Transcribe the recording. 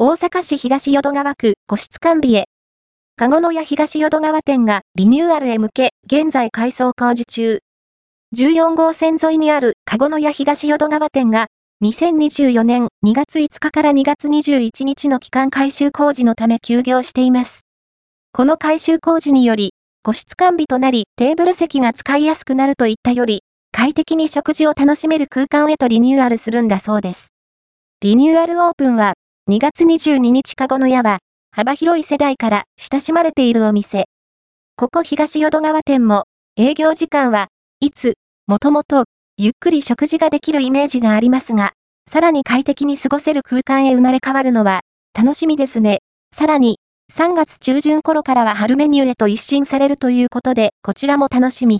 大阪市東淀川区個室完備へ。籠野屋東淀川店がリニューアルへ向け、現在改装工事中。14号線沿いにある籠野屋東淀川店が、2024年2月5日から2月21日の期間改修工事のため休業しています。この改修工事により、個室完備となりテーブル席が使いやすくなるといったより、快適に食事を楽しめる空間へとリニューアルするんだそうです。リニューアルオープンは、2月22日かごの屋は、幅広い世代から親しまれているお店。ここ東淀川店も、営業時間はいつ、もともと、ゆっくり食事ができるイメージがありますが、さらに快適に過ごせる空間へ生まれ変わるのは、楽しみですね。さらに、3月中旬頃からは春メニューへと一新されるということで、こちらも楽しみ。